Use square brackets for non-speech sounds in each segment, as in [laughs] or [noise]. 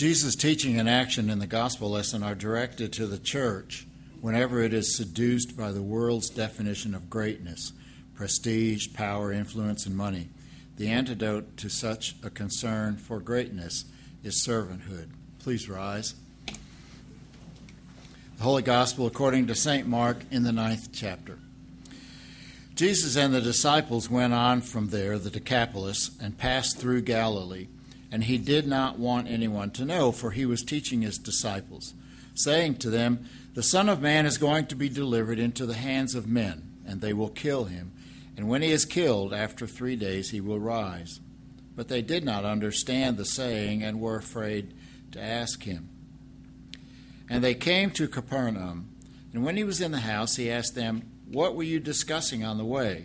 Jesus' teaching and action in the gospel lesson are directed to the church whenever it is seduced by the world's definition of greatness, prestige, power, influence, and money. The antidote to such a concern for greatness is servanthood. Please rise. The Holy Gospel according to St. Mark in the ninth chapter. Jesus and the disciples went on from there, the Decapolis, and passed through Galilee. And he did not want anyone to know, for he was teaching his disciples, saying to them, The Son of Man is going to be delivered into the hands of men, and they will kill him. And when he is killed, after three days he will rise. But they did not understand the saying, and were afraid to ask him. And they came to Capernaum. And when he was in the house, he asked them, what were you discussing on the way?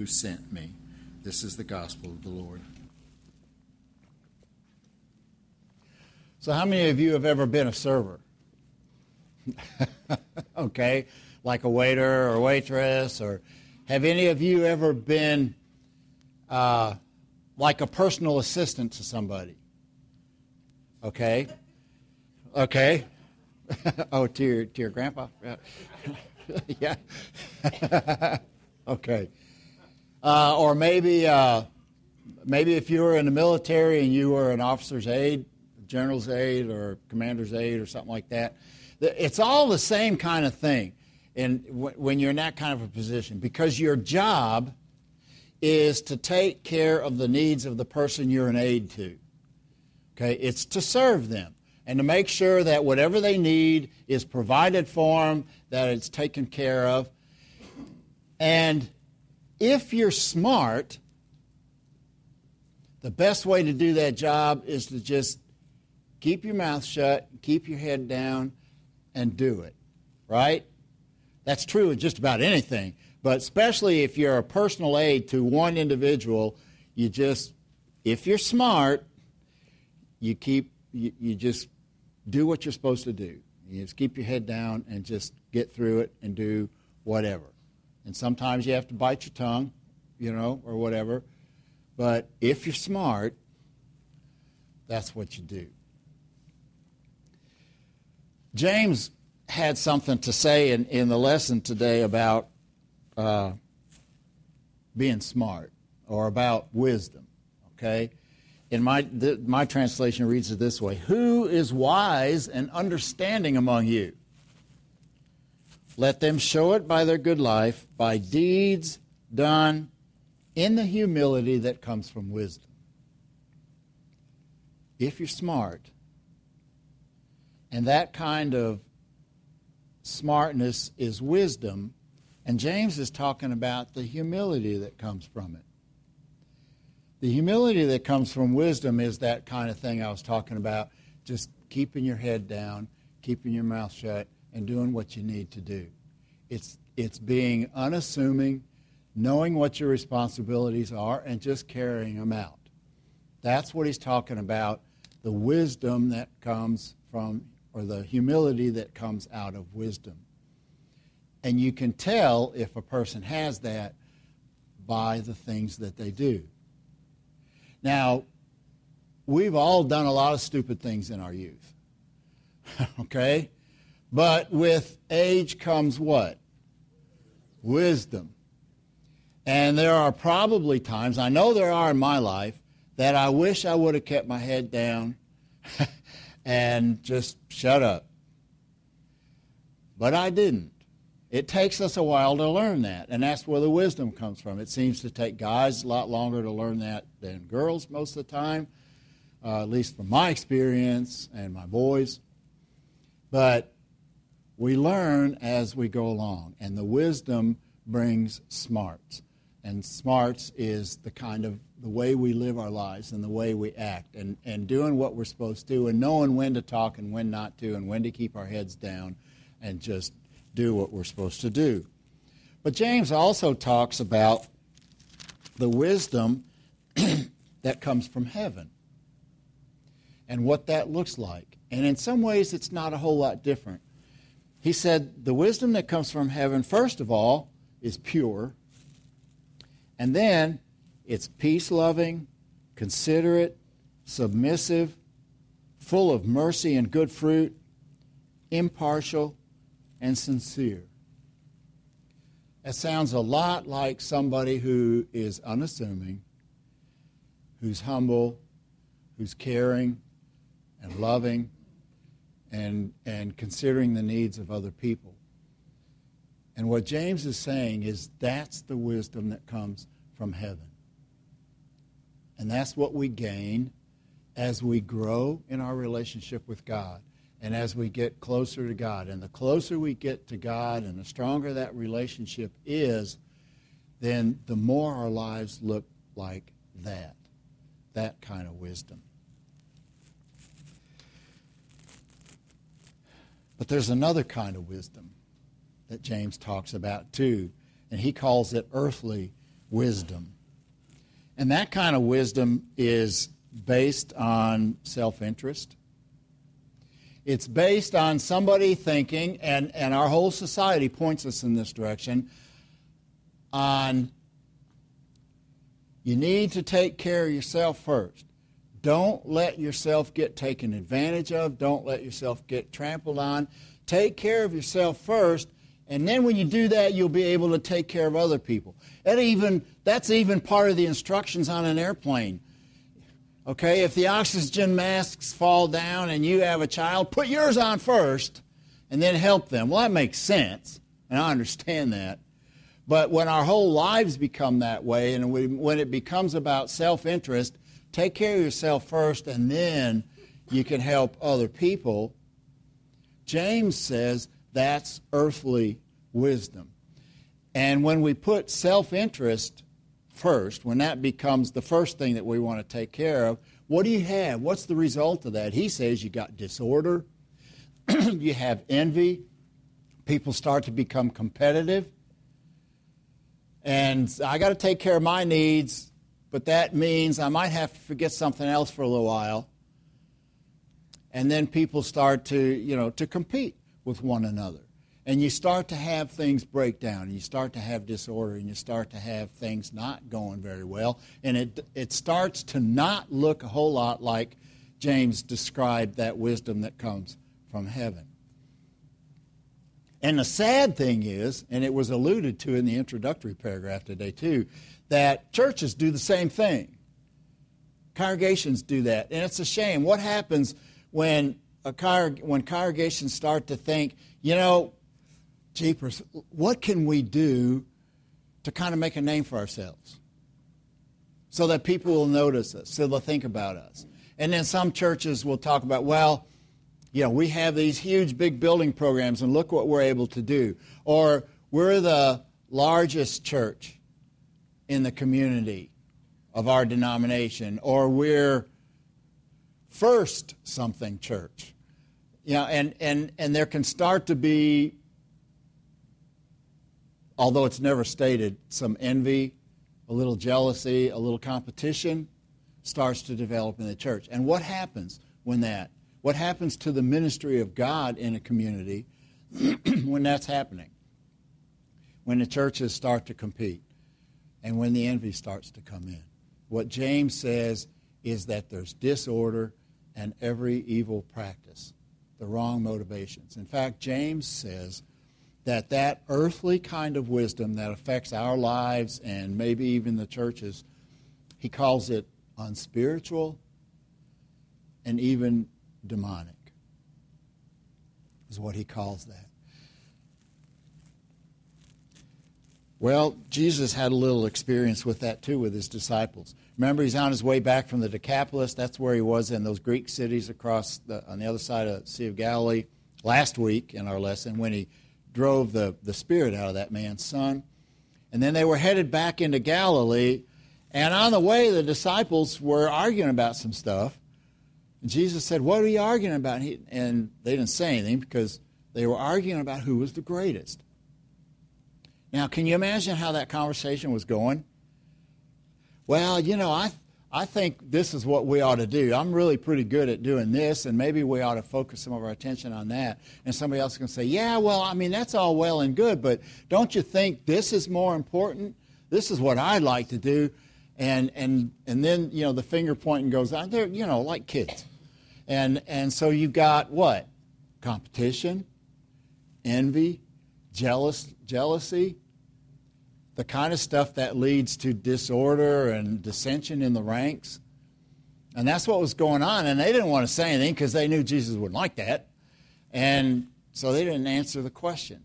who sent me. This is the gospel of the Lord. So, how many of you have ever been a server? [laughs] okay, like a waiter or waitress, or have any of you ever been uh, like a personal assistant to somebody? Okay, okay. [laughs] oh, to your, to your grandpa? [laughs] Yeah. yeah. okay. Uh, or maybe, uh, maybe if you were in the military and you were an officer's aide, general's aide, or commander's aide, or something like that. It's all the same kind of thing in, when you're in that kind of a position because your job is to take care of the needs of the person you're an aide to. Okay, it's to serve them and to make sure that whatever they need is provided for them, that it's taken care of. And if you're smart, the best way to do that job is to just keep your mouth shut, keep your head down, and do it. Right? That's true of just about anything. But especially if you're a personal aide to one individual, you just, if you're smart, you keep, you, you just do what you're supposed to do. You just keep your head down and just get through it and do whatever. And sometimes you have to bite your tongue, you know, or whatever. But if you're smart, that's what you do. James had something to say in, in the lesson today about uh, being smart or about wisdom, okay? in my, the, my translation reads it this way Who is wise and understanding among you? Let them show it by their good life, by deeds done in the humility that comes from wisdom. If you're smart, and that kind of smartness is wisdom, and James is talking about the humility that comes from it. The humility that comes from wisdom is that kind of thing I was talking about, just keeping your head down, keeping your mouth shut, and doing what you need to do. It's, it's being unassuming, knowing what your responsibilities are, and just carrying them out. That's what he's talking about the wisdom that comes from, or the humility that comes out of wisdom. And you can tell if a person has that by the things that they do. Now, we've all done a lot of stupid things in our youth. [laughs] okay? But with age comes what? Wisdom. And there are probably times, I know there are in my life, that I wish I would have kept my head down [laughs] and just shut up. But I didn't. It takes us a while to learn that, and that's where the wisdom comes from. It seems to take guys a lot longer to learn that than girls most of the time, uh, at least from my experience and my boys. But we learn as we go along, and the wisdom brings smarts. And smarts is the kind of the way we live our lives and the way we act and, and doing what we're supposed to and knowing when to talk and when not to and when to keep our heads down and just do what we're supposed to do. But James also talks about the wisdom [clears throat] that comes from heaven and what that looks like. And in some ways, it's not a whole lot different. He said the wisdom that comes from heaven, first of all, is pure. And then it's peace loving, considerate, submissive, full of mercy and good fruit, impartial, and sincere. That sounds a lot like somebody who is unassuming, who's humble, who's caring and loving, and, and considering the needs of other people. And what James is saying is that's the wisdom that comes from heaven. And that's what we gain as we grow in our relationship with God and as we get closer to God. And the closer we get to God and the stronger that relationship is, then the more our lives look like that, that kind of wisdom. But there's another kind of wisdom that James talks about too, and he calls it earthly wisdom. And that kind of wisdom is based on self interest. It's based on somebody thinking, and, and our whole society points us in this direction, on you need to take care of yourself first. Don't let yourself get taken advantage of. Don't let yourself get trampled on. Take care of yourself first, and then when you do that, you'll be able to take care of other people. That even, that's even part of the instructions on an airplane. Okay, if the oxygen masks fall down and you have a child, put yours on first and then help them. Well, that makes sense, and I understand that. But when our whole lives become that way and we, when it becomes about self interest, Take care of yourself first, and then you can help other people. James says that's earthly wisdom. And when we put self interest first, when that becomes the first thing that we want to take care of, what do you have? What's the result of that? He says you got disorder, [clears throat] you have envy, people start to become competitive. And I got to take care of my needs but that means I might have to forget something else for a little while. And then people start to, you know, to compete with one another. And you start to have things break down, and you start to have disorder, and you start to have things not going very well. And it, it starts to not look a whole lot like James described that wisdom that comes from heaven. And the sad thing is, and it was alluded to in the introductory paragraph today too, that churches do the same thing. Congregations do that. And it's a shame. What happens when, a when congregations start to think, you know, jeepers, what can we do to kind of make a name for ourselves? So that people will notice us, so they'll think about us. And then some churches will talk about, well, you know, we have these huge big building programs and look what we're able to do. Or we're the largest church in the community of our denomination, or we're first something church. You know, and, and, and there can start to be, although it's never stated, some envy, a little jealousy, a little competition starts to develop in the church. And what happens when that? What happens to the ministry of God in a community [clears throat] when that's happening? When the churches start to compete and when the envy starts to come in. What James says is that there's disorder and every evil practice, the wrong motivations. In fact, James says that that earthly kind of wisdom that affects our lives and maybe even the churches, he calls it unspiritual and even demonic, is what he calls that. Well, Jesus had a little experience with that too with his disciples. Remember, he's on his way back from the Decapolis. That's where he was in those Greek cities across the, on the other side of the Sea of Galilee last week in our lesson when he drove the, the spirit out of that man's son. And then they were headed back into Galilee, And on the way, the disciples were arguing about some stuff. And Jesus said, What are you arguing about? And, he, and they didn't say anything because they were arguing about who was the greatest. Now, can you imagine how that conversation was going? Well, you know, I, I think this is what we ought to do. I'm really pretty good at doing this, and maybe we ought to focus some of our attention on that. And somebody else can say, Yeah, well, I mean, that's all well and good, but don't you think this is more important? This is what I'd like to do. And, and, and then, you know, the finger pointing goes on. They're, you know, like kids. And, and so you've got what? Competition, envy, jealous, jealousy, the kind of stuff that leads to disorder and dissension in the ranks. And that's what was going on. And they didn't want to say anything because they knew Jesus wouldn't like that. And so they didn't answer the question.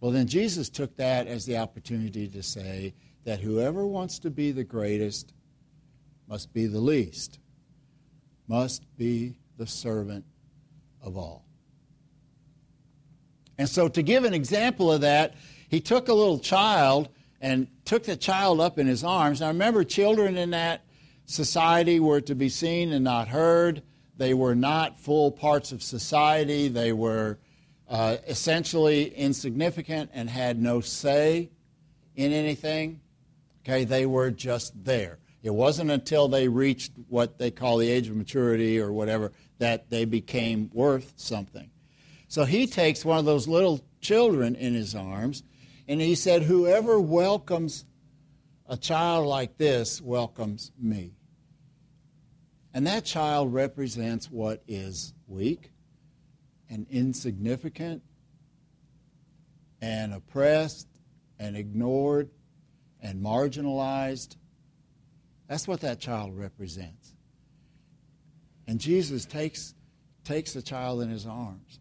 Well, then Jesus took that as the opportunity to say that whoever wants to be the greatest must be the least, must be the servant of all. And so, to give an example of that, he took a little child and took the child up in his arms. Now remember, children in that society were to be seen and not heard. They were not full parts of society. They were uh, essentially insignificant and had no say in anything. Okay, they were just there. It wasn't until they reached what they call the age of maturity or whatever that they became worth something. So he takes one of those little children in his arms and he said, Whoever welcomes a child like this welcomes me. And that child represents what is weak and insignificant and oppressed and ignored and marginalized. That's what that child represents. And Jesus takes, takes the child in his arms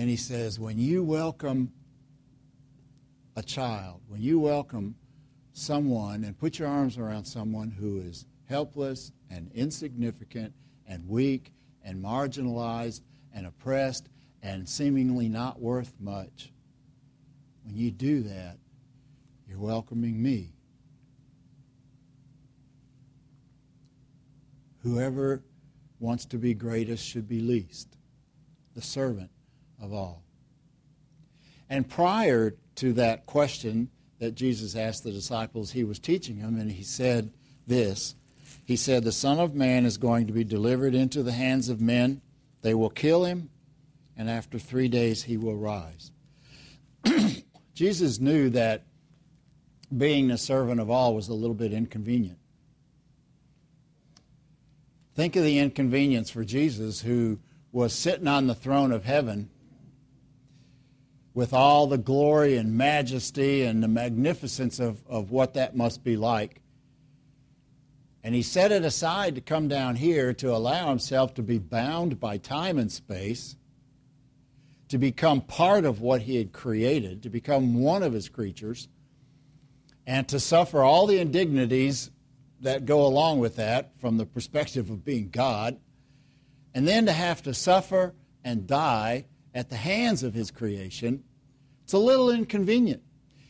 and he says, when you welcome a child, when you welcome someone and put your arms around someone who is helpless and insignificant and weak and marginalized and oppressed and seemingly not worth much, when you do that, you're welcoming me. Whoever wants to be greatest should be least. The servant of all. And prior to that question that Jesus asked the disciples, he was teaching them, and he said this He said, The Son of Man is going to be delivered into the hands of men. They will kill him, and after three days he will rise. [clears throat] Jesus knew that being the servant of all was a little bit inconvenient. Think of the inconvenience for Jesus, who was sitting on the throne of heaven with all the glory and majesty and the magnificence of, of what that must be like. And he set it aside to come down here to allow himself to be bound by time and space, to become part of what he had created, to become one of his creatures, and to suffer all the indignities that go along with that from the perspective of being God, and then to have to suffer and die at the hands of his creation, it's a little inconvenient.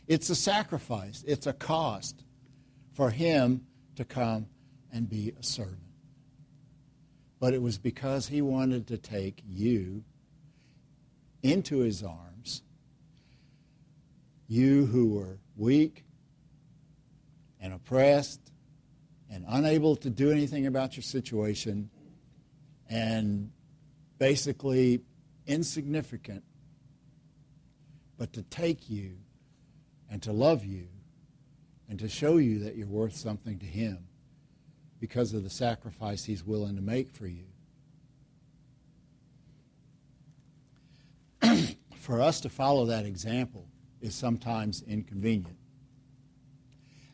It's a sacrifice, it's a cost for him to come and be a servant. But it was because he wanted to take you into his arms, you who were weak and oppressed and unable to do anything about your situation and basically insignificant, but to take you and to love you and to show you that you're worth something to Him because of the sacrifice He's willing to make for you. [clears throat] for us to follow that example is sometimes inconvenient.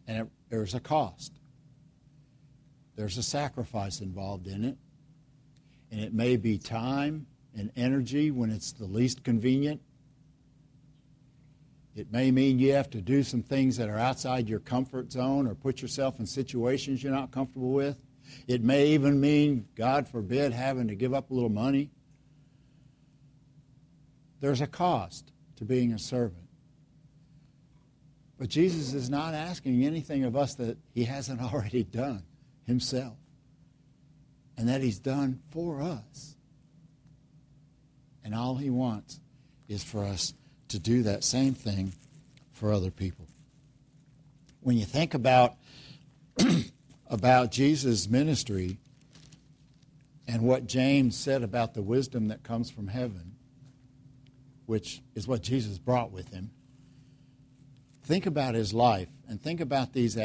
And it, there's a cost. There's a sacrifice involved in it. And it may be time and energy when it's the least convenient. It may mean you have to do some things that are outside your comfort zone or put yourself in situations you're not comfortable with. It may even mean, God forbid, having to give up a little money. There's a cost to being a servant. But Jesus is not asking anything of us that he hasn't [laughs] already done himself and that he's done for us. And all he wants is for us to do that same thing for other people. When you think about [clears throat] about Jesus' ministry and what James said about the wisdom that comes from heaven, which is what Jesus brought with him, think about his life and think about these